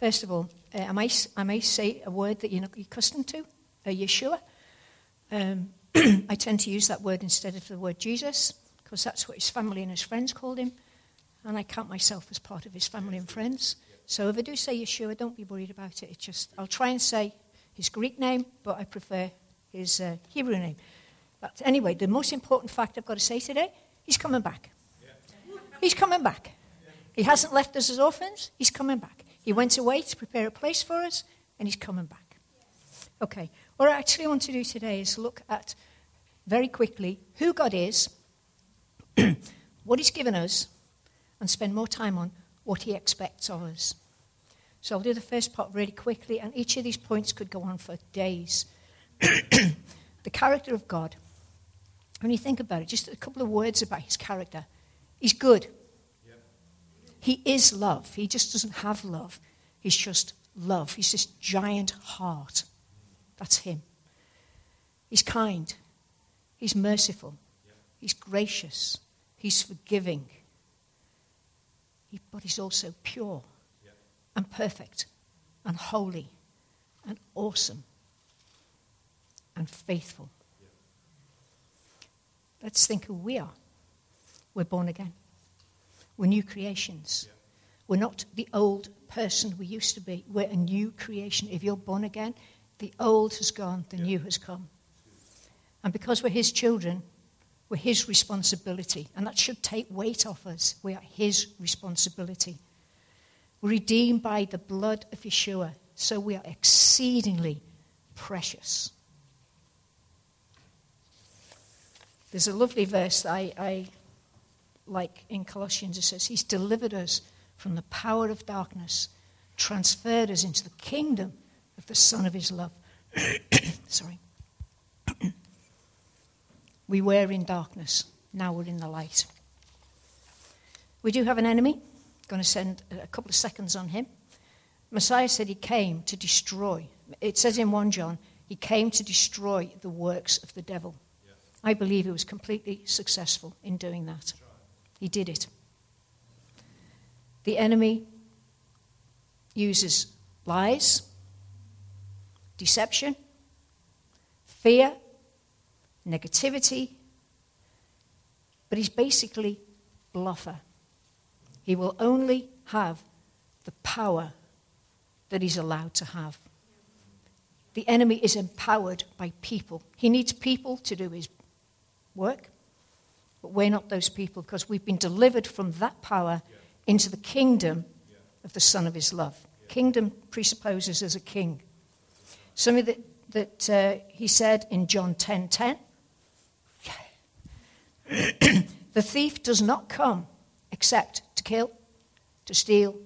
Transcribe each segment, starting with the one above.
First of all, uh, I, may, I say a word that you're not accustomed to, uh, Yeshua. Um, I tend to use that word instead of the word Jesus, because that's what his family and his friends called him. And I count myself as part of his family and friends. So if I do say Yeshua, don't be worried about it. It's just, I'll try and say his Greek name, but I prefer his uh, Hebrew name. But anyway, the most important fact I've got to say today, he's coming back. He's coming back. He hasn't left us as orphans, he's coming back. He went away to prepare a place for us, and he's coming back. Okay, what I actually want to do today is look at very quickly who God is, what he's given us, and spend more time on what he expects of us. So I'll do the first part really quickly, and each of these points could go on for days. the character of God. When you think about it, just a couple of words about his character. He's good. He is love. He just doesn't have love. He's just love. He's this giant heart. That's him. He's kind. He's merciful. He's gracious. He's forgiving. He, but he's also pure and perfect and holy and awesome and faithful. Let's think who we are. We're born again. We're new creations. Yeah. We're not the old person we used to be. We're a new creation. If you're born again, the old has gone, the yeah. new has come. And because we're His children, we're His responsibility. And that should take weight off us. We are His responsibility. We're redeemed by the blood of Yeshua, so we are exceedingly precious. There's a lovely verse that I, I like in Colossians, it says, He's delivered us from the power of darkness, transferred us into the kingdom of the Son of His love. Sorry. we were in darkness, now we're in the light. We do have an enemy. I'm Going to send a couple of seconds on him. Messiah said he came to destroy. It says in 1 John, he came to destroy the works of the devil. I believe he was completely successful in doing that. He did it. The enemy uses lies, deception, fear, negativity, but he's basically bluffer. He will only have the power that he's allowed to have. The enemy is empowered by people. He needs people to do his work. But we're not those people because we've been delivered from that power into the kingdom of the Son of His love. Kingdom presupposes as a king. Something that, that uh, he said in John 10 10. the thief does not come except to kill, to steal,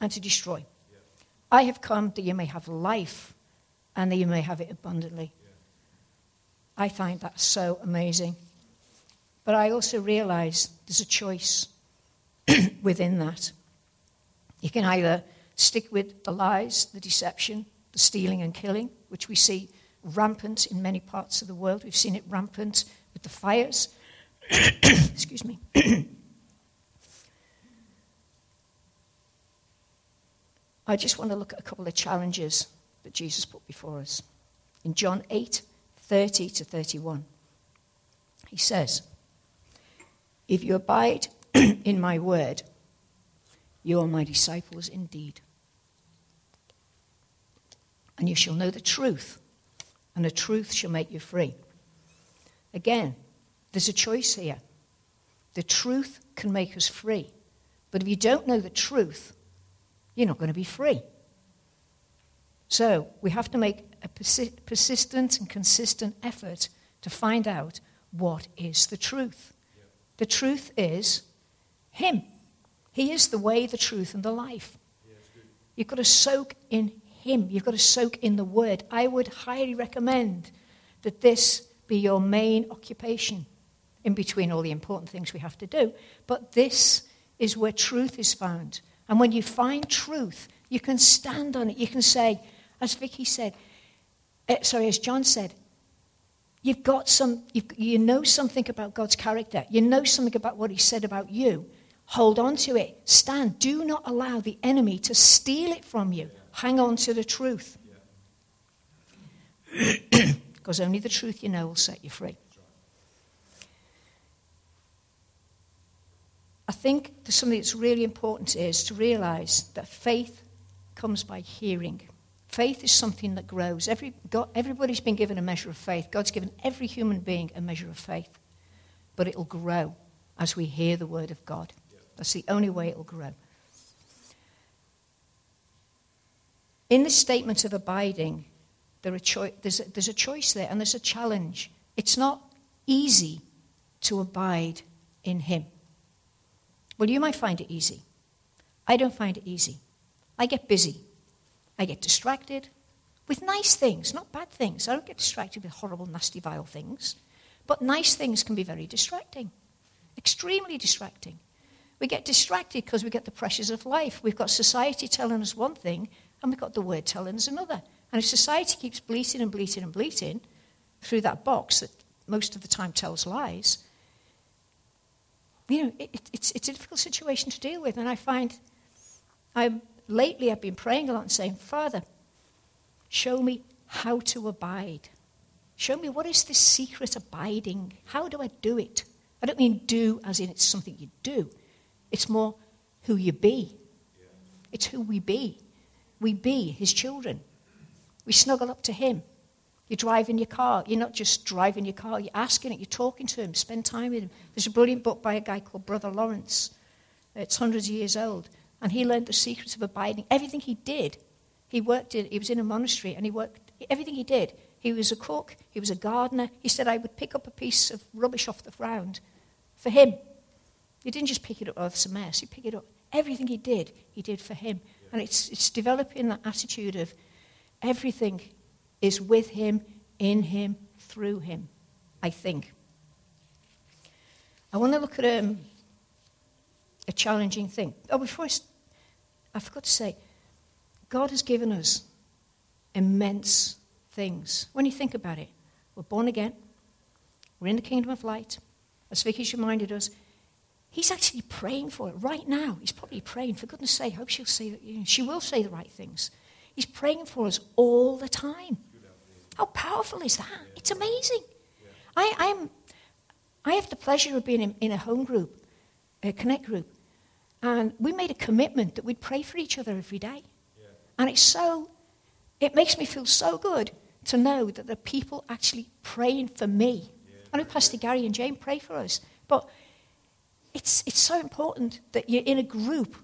and to destroy. I have come that you may have life and that you may have it abundantly. I find that so amazing. But I also realize there's a choice within that. You can either stick with the lies, the deception, the stealing and killing, which we see rampant in many parts of the world. We've seen it rampant with the fires. Excuse me. I just want to look at a couple of challenges that Jesus put before us. In John 8 30 to 31, he says, if you abide in my word, you are my disciples indeed. And you shall know the truth, and the truth shall make you free. Again, there's a choice here. The truth can make us free. But if you don't know the truth, you're not going to be free. So we have to make a persi- persistent and consistent effort to find out what is the truth. The truth is Him. He is the way, the truth, and the life. You've got to soak in Him. You've got to soak in the Word. I would highly recommend that this be your main occupation in between all the important things we have to do. But this is where truth is found. And when you find truth, you can stand on it. You can say, as Vicky said, uh, sorry, as John said, You've got some, you know something about God's character. You know something about what He said about you. Hold on to it. Stand. Do not allow the enemy to steal it from you. Hang on to the truth. because only the truth you know will set you free. I think something that's really important is to realize that faith comes by hearing. Faith is something that grows. Every, God, everybody's been given a measure of faith. God's given every human being a measure of faith. But it'll grow as we hear the word of God. That's the only way it'll grow. In this statement of abiding, there there's, a, there's a choice there and there's a challenge. It's not easy to abide in Him. Well, you might find it easy. I don't find it easy. I get busy. I get distracted with nice things, not bad things. I don't get distracted with horrible, nasty, vile things. But nice things can be very distracting, extremely distracting. We get distracted because we get the pressures of life. We've got society telling us one thing, and we've got the word telling us another. And if society keeps bleating and bleating and bleating through that box that most of the time tells lies, you know, it, it's, it's a difficult situation to deal with. And I find I lately I've been praying a lot and saying, Father, show me how to abide. Show me what is this secret abiding? How do I do it? I don't mean do as in it's something you do. It's more who you be. It's who we be. We be his children. We snuggle up to him. You're driving your car. You're not just driving your car, you're asking it, you're talking to him, spend time with him. There's a brilliant book by a guy called Brother Lawrence. It's hundreds of years old. And he learned the secrets of abiding. Everything he did, he worked in, he was in a monastery and he worked, everything he did. He was a cook, he was a gardener. He said, I would pick up a piece of rubbish off the ground for him. He didn't just pick it up, oh, it's mess. He picked it up. Everything he did, he did for him. And it's, it's developing that attitude of everything is with him, in him, through him, I think. I want to look at um, a challenging thing. Oh, before I, I forgot to say, God has given us immense things. When you think about it, we're born again, we're in the kingdom of light. As Vicky's reminded us, He's actually praying for it right now. He's probably praying. For goodness sake, I hope she'll say. You know, she will say the right things. He's praying for us all the time. How powerful is that? It's amazing. I, I'm, I have the pleasure of being in, in a home group, a connect group, and we made a commitment that we'd pray for each other every day. And it's so, it makes me feel so good to know that there are people actually praying for me. I know Pastor Gary and Jane pray for us, but it's, it's so important that you're in a group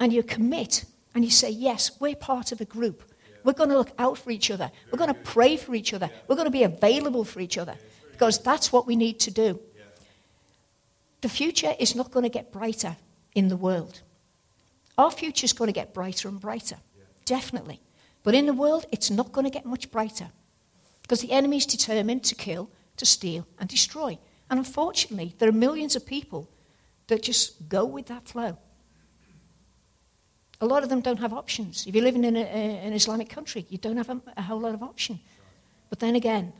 and you commit and you say, Yes, we're part of a group. We're going to look out for each other. We're going to pray for each other. We're going to be available for each other because that's what we need to do. The future is not going to get brighter in the world. Our future is going to get brighter and brighter, definitely. But in the world, it's not going to get much brighter because the enemy is determined to kill, to steal, and destroy. And unfortunately, there are millions of people that just go with that flow. A lot of them don't have options. If you're living in a, a, an Islamic country, you don't have a, a whole lot of option. But then again,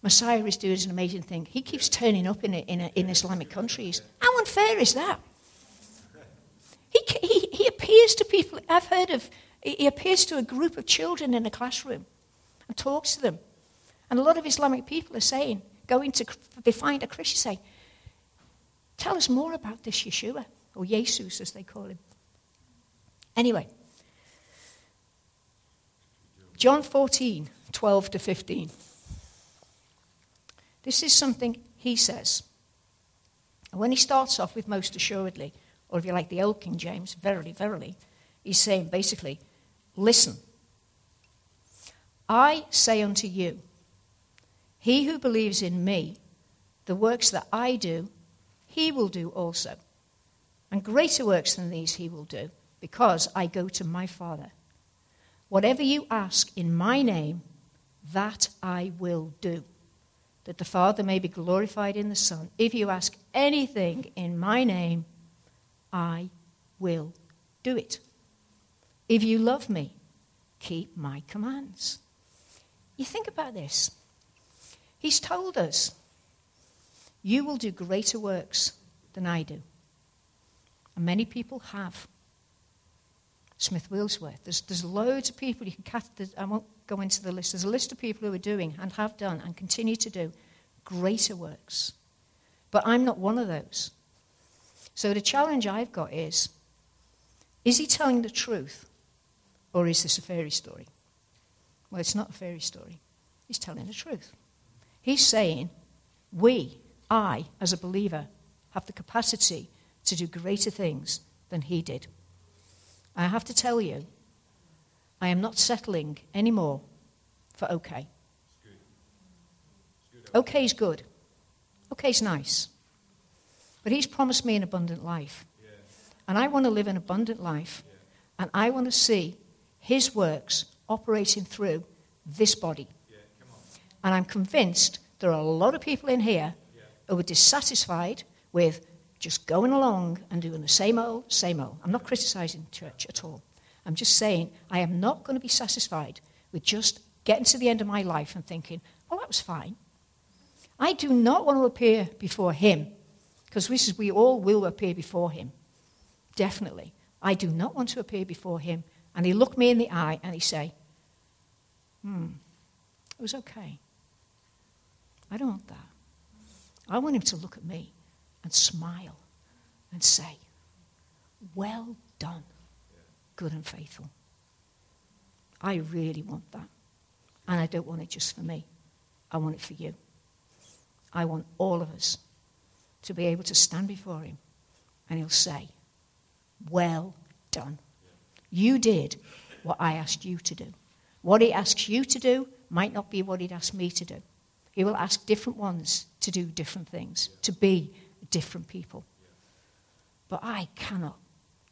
Messiah is doing an amazing thing. He keeps turning up in, in, in Islamic countries. How unfair is that? Appears to people, I've heard of, he appears to a group of children in a classroom and talks to them. And a lot of Islamic people are saying, going to, they find a Christian saying, tell us more about this Yeshua, or Jesus as they call him. Anyway, John 14, 12 to 15. This is something he says. And when he starts off with most assuredly, or if you like the old King James, verily, verily, he's saying basically, listen. I say unto you, he who believes in me, the works that I do, he will do also. And greater works than these he will do because I go to my Father. Whatever you ask in my name, that I will do, that the Father may be glorified in the Son. If you ask anything in my name, I will do it. If you love me, keep my commands. You think about this. He's told us, You will do greater works than I do. And many people have. Smith Wigglesworth. There's, there's loads of people you can cast. I won't go into the list. There's a list of people who are doing and have done and continue to do greater works. But I'm not one of those. So the challenge I've got is is he telling the truth or is this a fairy story? Well, it's not a fairy story. He's telling the truth. He's saying, we, I, as a believer, have the capacity to do greater things than he did. I have to tell you, I am not settling anymore for okay. Okay is good. Okay is nice. But he's promised me an abundant life. And I want to live an abundant life. And I want to see his works operating through this body. And I'm convinced there are a lot of people in here who are dissatisfied with just going along and doing the same old, same old. I'm not criticizing church at all. I'm just saying I am not going to be satisfied with just getting to the end of my life and thinking, well, that was fine. I do not want to appear before him, because we all will appear before him. Definitely. I do not want to appear before him and he look me in the eye and he say, hmm, it was okay. I don't want that. I want him to look at me and smile and say, Well done, good and faithful. I really want that. And I don't want it just for me, I want it for you. I want all of us to be able to stand before him and he'll say, Well done. You did what I asked you to do. What he asks you to do might not be what he'd ask me to do. He will ask different ones to do different things, to be different people. But I cannot,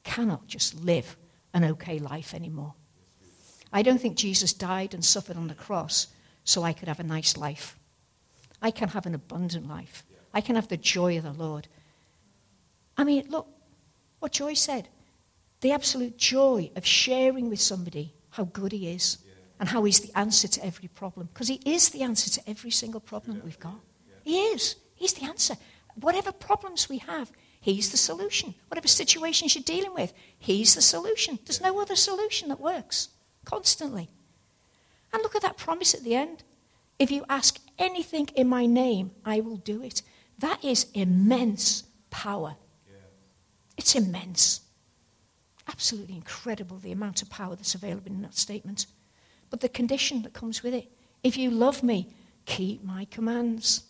cannot just live an okay life anymore. I don't think Jesus died and suffered on the cross so I could have a nice life. I can have an abundant life. I can have the joy of the Lord. I mean, look what Joy said the absolute joy of sharing with somebody how good He is and how He's the answer to every problem. Because He is the answer to every single problem we've got. He is. He's the answer. Whatever problems we have, He's the solution. Whatever situations you're dealing with, He's the solution. There's no other solution that works constantly. And look at that promise at the end. If you ask anything in my name, I will do it. That is immense power. It's immense. Absolutely incredible the amount of power that's available in that statement. But the condition that comes with it if you love me, keep my commands.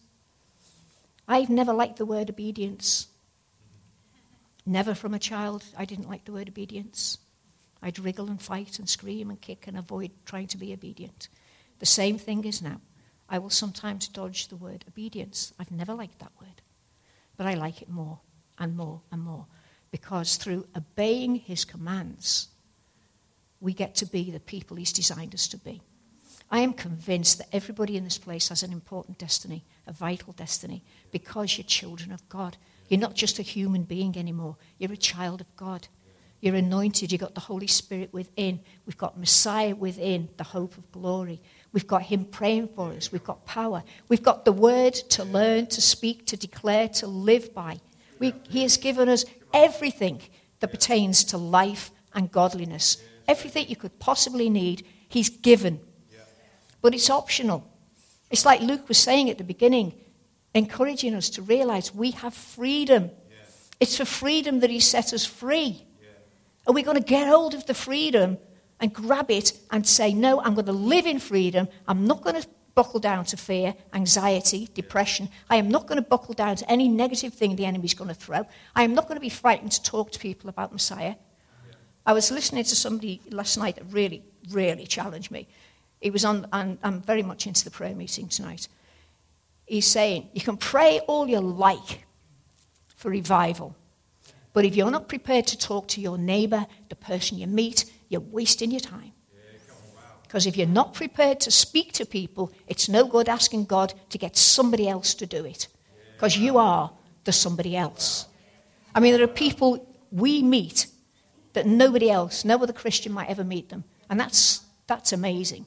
I've never liked the word obedience. Never from a child, I didn't like the word obedience. I'd wriggle and fight and scream and kick and avoid trying to be obedient. The same thing is now. I will sometimes dodge the word obedience. I've never liked that word. But I like it more and more and more because through obeying his commands, we get to be the people he's designed us to be. I am convinced that everybody in this place has an important destiny, a vital destiny, because you're children of God. You're not just a human being anymore, you're a child of God. You're anointed, you've got the Holy Spirit within. We've got Messiah within, the hope of glory. We've got Him praying for us. We've got power. We've got the word to learn, to speak, to declare, to live by. We, he has given us everything that pertains to life and godliness. Everything you could possibly need, He's given. But it's optional. It's like Luke was saying at the beginning, encouraging us to realize we have freedom. It's for freedom that He set us free. Are we going to get hold of the freedom and grab it and say, No, I'm going to live in freedom. I'm not going to buckle down to fear, anxiety, depression. I am not going to buckle down to any negative thing the enemy's going to throw. I am not going to be frightened to talk to people about Messiah. I was listening to somebody last night that really, really challenged me. He was on, and I'm very much into the prayer meeting tonight. He's saying, You can pray all you like for revival, but if you're not prepared to talk to your neighbor, the person you meet, you're wasting your time. Because if you're not prepared to speak to people, it's no good asking God to get somebody else to do it. Because you are the somebody else. I mean, there are people we meet that nobody else, no other Christian might ever meet them. And that's, that's amazing.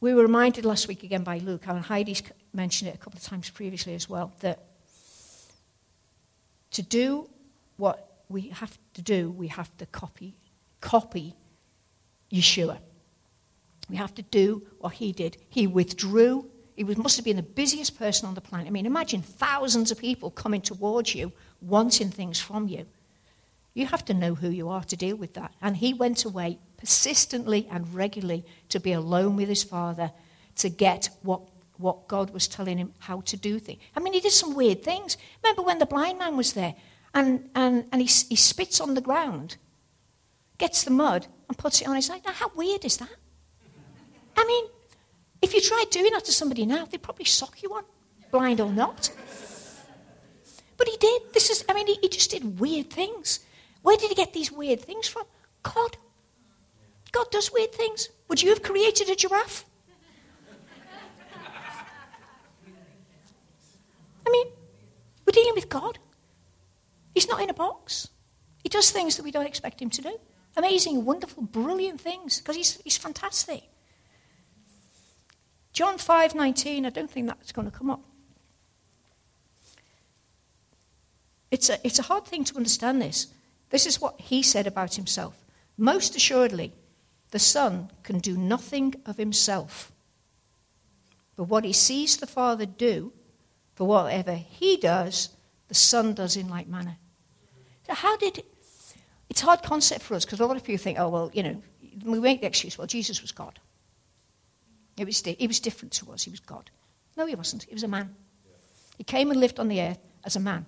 we were reminded last week again by Luke, and Heidi's mentioned it a couple of times previously as well, that to do what we have to do, we have to copy, copy Yeshua. We have to do what he did. He withdrew. He was, must have been the busiest person on the planet. I mean, imagine thousands of people coming towards you, wanting things from you. You have to know who you are to deal with that. And he went away persistently and regularly to be alone with his father to get what, what God was telling him how to do things. I mean, he did some weird things. Remember when the blind man was there and, and, and he, he spits on the ground, gets the mud, and puts it on his eye? Now, how weird is that? I mean, if you tried doing that to somebody now, they'd probably sock you on, blind or not. But he did. This is, I mean, he, he just did weird things. Where did he get these weird things from? God. God does weird things. Would you have created a giraffe? I mean, we're dealing with God. He's not in a box. He does things that we don't expect him to do. Amazing, wonderful, brilliant things because he's, he's fantastic. John 5:19, I don't think that's going to come up. It's a, it's a hard thing to understand this. This is what he said about himself. Most assuredly, the Son can do nothing of himself. But what he sees the Father do, for whatever he does, the Son does in like manner. So, how did. It's a hard concept for us because a lot of people think, oh, well, you know, we make the excuse, well, Jesus was God. It was, di- he was different to us, he was God. No, he wasn't. He was a man. He came and lived on the earth as a man.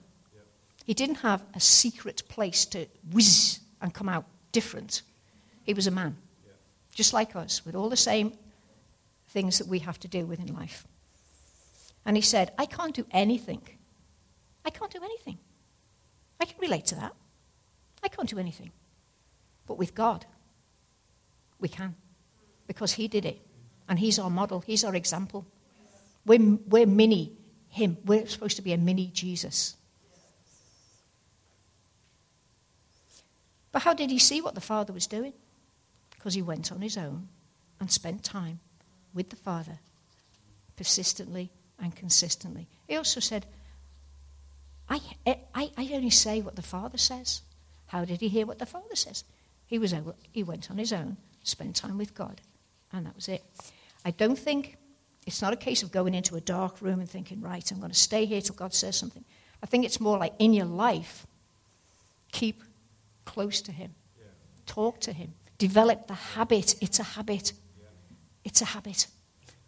He didn't have a secret place to whiz and come out different. He was a man just like us, with all the same things that we have to deal with in life. And he said, I can't do anything. I can't do anything. I can relate to that. I can't do anything. But with God, we can. Because he did it. And he's our model, he's our example. We're, we're mini him. We're supposed to be a mini Jesus. But how did he see what the Father was doing? because he went on his own and spent time with the Father persistently and consistently. He also said, I, I, I only say what the Father says. How did he hear what the Father says? He, was able, he went on his own, spent time with God, and that was it. I don't think it's not a case of going into a dark room and thinking, right, I'm going to stay here till God says something. I think it's more like in your life, keep close to Him, yeah. talk to Him, Develop the habit. It's a habit. It's a habit.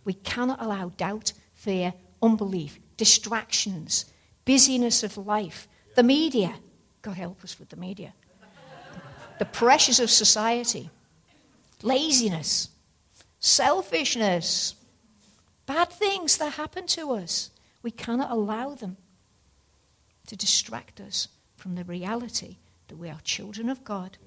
We cannot allow doubt, fear, unbelief, distractions, busyness of life, the media. God help us with the media. the pressures of society, laziness, selfishness, bad things that happen to us. We cannot allow them to distract us from the reality that we are children of God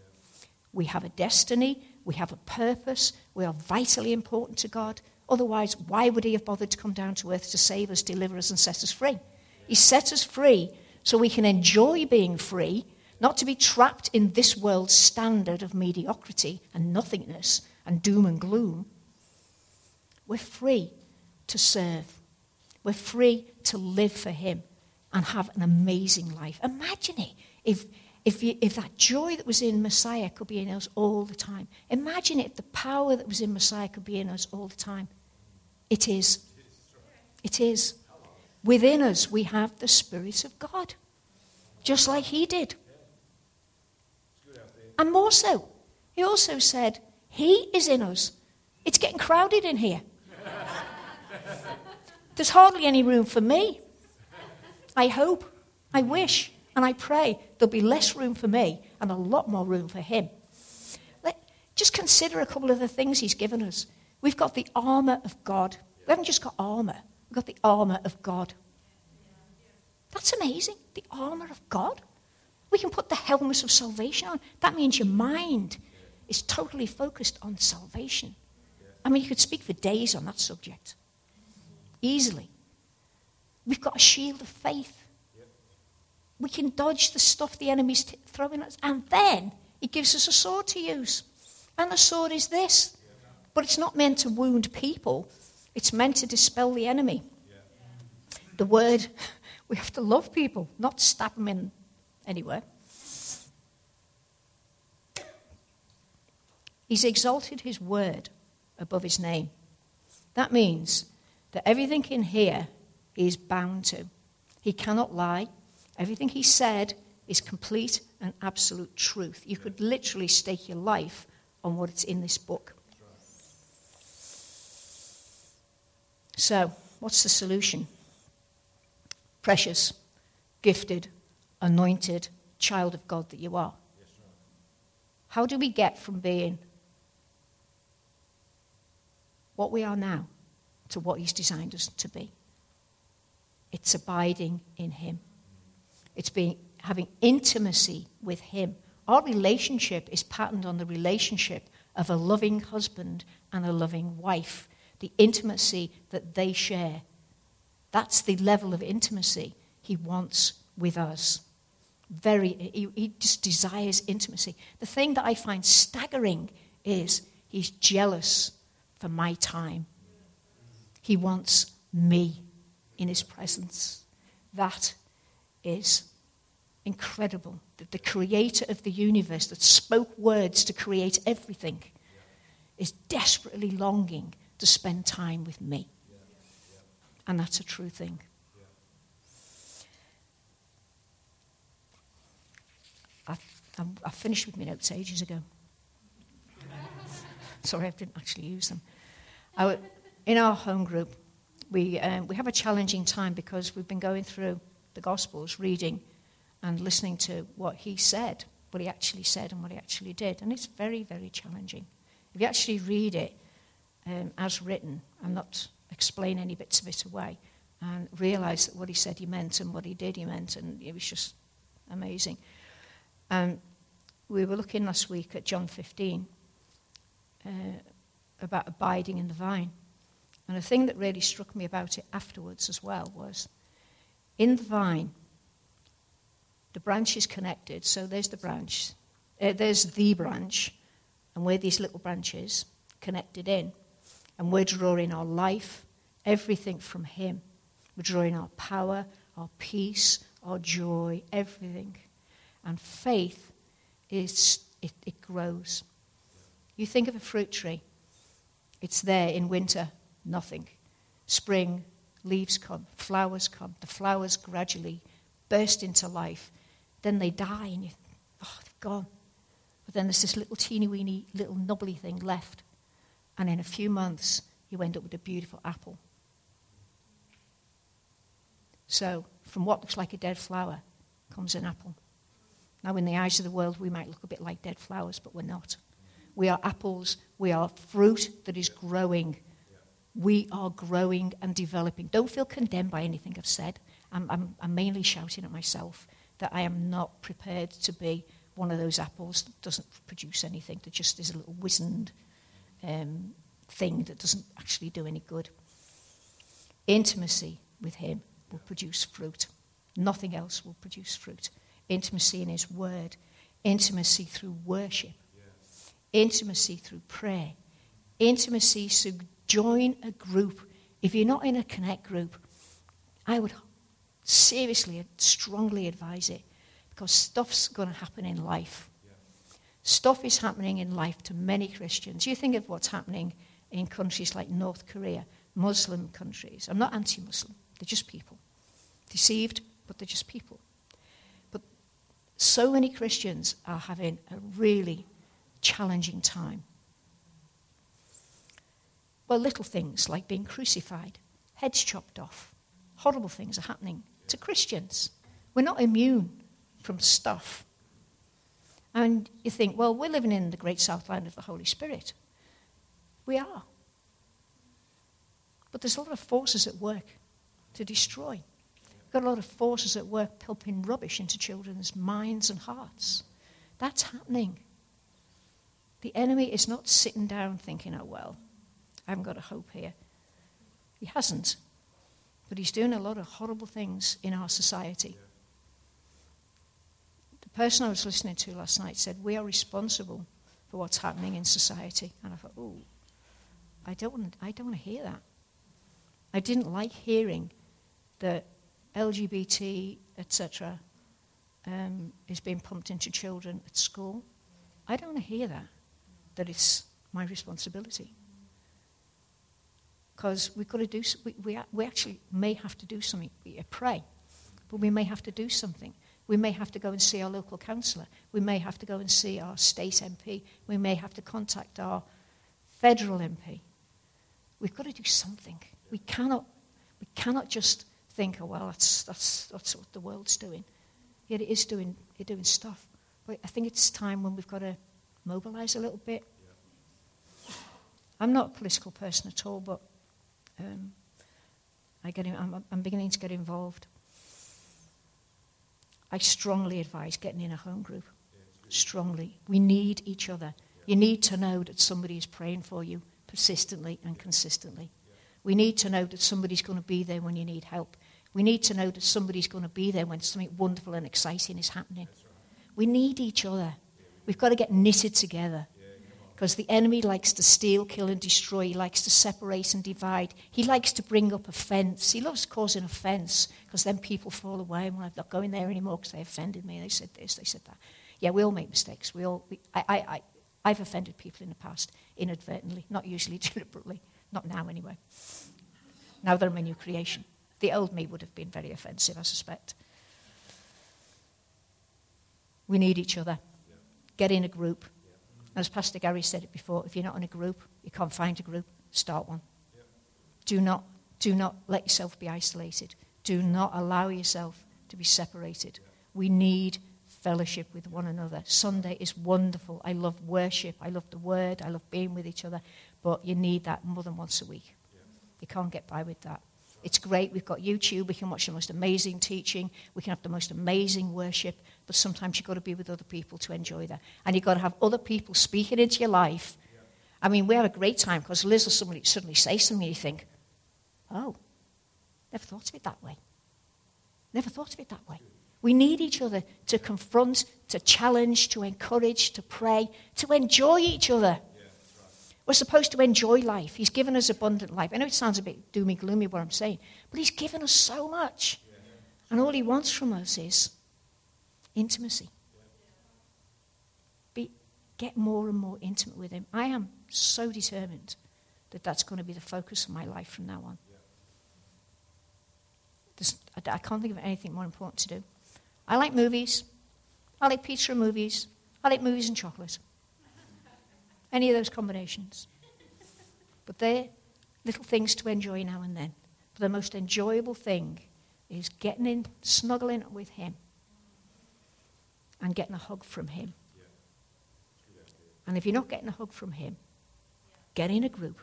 we have a destiny, we have a purpose, we are vitally important to God. Otherwise, why would He have bothered to come down to earth to save us, deliver us, and set us free? He set us free so we can enjoy being free, not to be trapped in this world's standard of mediocrity and nothingness and doom and gloom. We're free to serve, we're free to live for Him and have an amazing life. Imagine it if if, you, if that joy that was in Messiah could be in us all the time. Imagine if the power that was in Messiah could be in us all the time. It is. It is. Within us, we have the Spirit of God, just like He did. And more so, He also said, He is in us. It's getting crowded in here. There's hardly any room for me. I hope. I wish. And I pray there'll be less room for me and a lot more room for him. Let, just consider a couple of the things he's given us. We've got the armour of God. We haven't just got armour, we've got the armour of God. That's amazing. The armour of God. We can put the helmet of salvation on. That means your mind is totally focused on salvation. I mean, you could speak for days on that subject. Easily. We've got a shield of faith we can dodge the stuff the enemy's t- throwing at us. And then he gives us a sword to use. And the sword is this But it's not meant to wound people, it's meant to dispel the enemy. The word, we have to love people, not stab them in anywhere. He's exalted his word above his name. That means that everything in here he is bound to. He cannot lie. Everything he said is complete and absolute truth. You could literally stake your life on what's in this book. So, what's the solution? Precious, gifted, anointed child of God that you are. How do we get from being what we are now to what He's designed us to be? It's abiding in Him. It's being, having intimacy with Him. Our relationship is patterned on the relationship of a loving husband and a loving wife, the intimacy that they share. That's the level of intimacy He wants with us. Very, he, he just desires intimacy. The thing that I find staggering is He's jealous for my time. He wants me in his presence. That is incredible. That the creator of the universe that spoke words to create everything is desperately longing to spend time with me. And that's a true thing. I, I, finished with my notes ages ago. Sorry, I didn't actually use them. In our home group, we, um, we have a challenging time because we've been going through the Gospels, reading and listening to what he said, what he actually said, and what he actually did. And it's very, very challenging. If you actually read it um, as written and not explain any bits of it away, and realize that what he said he meant and what he did he meant, and it was just amazing. Um, we were looking last week at John 15 uh, about abiding in the vine. And a thing that really struck me about it afterwards as well was in the vine, the branch is connected. So there's the branch, uh, there's the branch, and we're these little branches connected in. And we're drawing our life, everything from Him. We're drawing our power, our peace, our joy, everything. And faith is, it, it grows. You think of a fruit tree, it's there in winter nothing. Spring, leaves come, flowers come. The flowers gradually burst into life. Then they die, and you, oh, they've gone. But then there's this little teeny weeny, little nubbly thing left. And in a few months, you end up with a beautiful apple. So, from what looks like a dead flower comes an apple. Now, in the eyes of the world, we might look a bit like dead flowers, but we're not. We are apples, we are fruit that is growing we are growing and developing. Don't feel condemned by anything I've said. I'm, I'm, I'm, mainly shouting at myself that I am not prepared to be one of those apples that doesn't produce anything, that just is a little wizened um, thing that doesn't actually do any good. Intimacy with Him will produce fruit. Nothing else will produce fruit. Intimacy in His Word, intimacy through worship, intimacy through prayer, intimacy through join a group. If you're not in a connect group, I would seriously, strongly advise it because stuff's going to happen in life. Stuff is happening in life to many Christians. You think of what's happening in countries like North Korea, Muslim countries. I'm not anti Muslim, they're just people. Deceived, but they're just people. But so many Christians are having a really challenging time well, little things like being crucified, heads chopped off, horrible things are happening to Christians. We're not immune from stuff. And you think, well, we're living in the great southland of the Holy Spirit. We are. But there's a lot of forces at work to destroy. We've got a lot of forces at work pumping rubbish into children's minds and hearts. That's happening. The enemy is not sitting down thinking, oh, well, I haven't got a hope here. He hasn't. But he's doing a lot of horrible things in our society. The person I was listening to last night said, We are responsible for what's happening in society. And I thought, oh, I don't want, I don't want to hear that. I didn't like hearing that LGBT, etc., um, is being pumped into children at school. I don't want to hear that, that it's my responsibility. Because we've got to do, we, we, we actually may have to do something. We pray, but we may have to do something. We may have to go and see our local councillor. We may have to go and see our state MP. We may have to contact our federal MP. We've got to do something. We cannot, we cannot just think, oh, well, that's, that's, that's what the world's doing. Yet it is doing, it's doing stuff. But I think it's time when we've got to mobilize a little bit. I'm not a political person at all, but um, I get I'm, I'm beginning to get involved. I strongly advise getting in a home group. Strongly. We need each other. You need to know that somebody is praying for you persistently and consistently. We need to know that somebody's going to be there when you need help. We need to know that somebody's going to be there when something wonderful and exciting is happening. We need each other. We've got to get knitted together. Because the enemy likes to steal, kill, and destroy. He likes to separate and divide. He likes to bring up offense. He loves causing offense because then people fall away and well, I'm not going there anymore because they offended me. They said this, they said that. Yeah, we all make mistakes. We all, we, I, I, I, I've offended people in the past inadvertently, not usually deliberately. Not now, anyway. Now that I'm a new creation. The old me would have been very offensive, I suspect. We need each other. Get in a group. As Pastor Gary said it before, if you're not in a group, you can't find a group, start one. Do not, do not let yourself be isolated. Do not allow yourself to be separated. We need fellowship with one another. Sunday is wonderful. I love worship. I love the word. I love being with each other. But you need that more than once a week. You can't get by with that. It's great. We've got YouTube. We can watch the most amazing teaching. We can have the most amazing worship. But sometimes you've got to be with other people to enjoy that. And you've got to have other people speaking into your life. I mean, we have a great time because Liz will suddenly, suddenly say something and you think, oh, never thought of it that way. Never thought of it that way. We need each other to confront, to challenge, to encourage, to pray, to enjoy each other. We're supposed to enjoy life. He's given us abundant life. I know it sounds a bit doomy gloomy what I'm saying, but He's given us so much. And all He wants from us is intimacy. Be, get more and more intimate with Him. I am so determined that that's going to be the focus of my life from now on. I, I can't think of anything more important to do. I like movies. I like pizza and movies. I like movies and chocolate. Any of those combinations. But they're little things to enjoy now and then. But the most enjoyable thing is getting in, snuggling with Him, and getting a hug from Him. And if you're not getting a hug from Him, get in a group,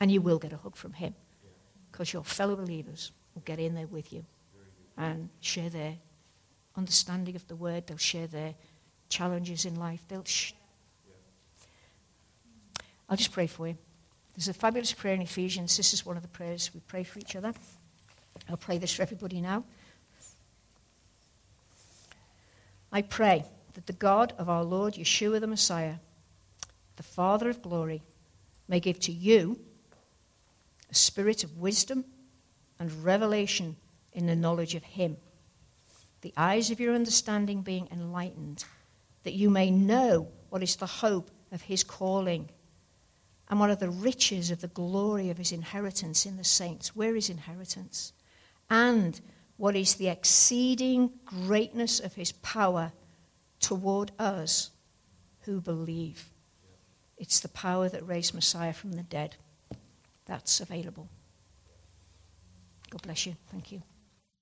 and you will get a hug from Him, because your fellow believers will get in there with you and share their understanding of the Word. They'll share their challenges in life. They'll sh- I'll just pray for you. There's a fabulous prayer in Ephesians. This is one of the prayers we pray for each other. I'll pray this for everybody now. I pray that the God of our Lord Yeshua the Messiah, the Father of glory, may give to you a spirit of wisdom and revelation in the knowledge of Him, the eyes of your understanding being enlightened, that you may know what is the hope of His calling and what are the riches of the glory of his inheritance in the saints? Where is inheritance? And what is the exceeding greatness of his power toward us who believe? It's the power that raised Messiah from the dead. That's available. God bless you. Thank you.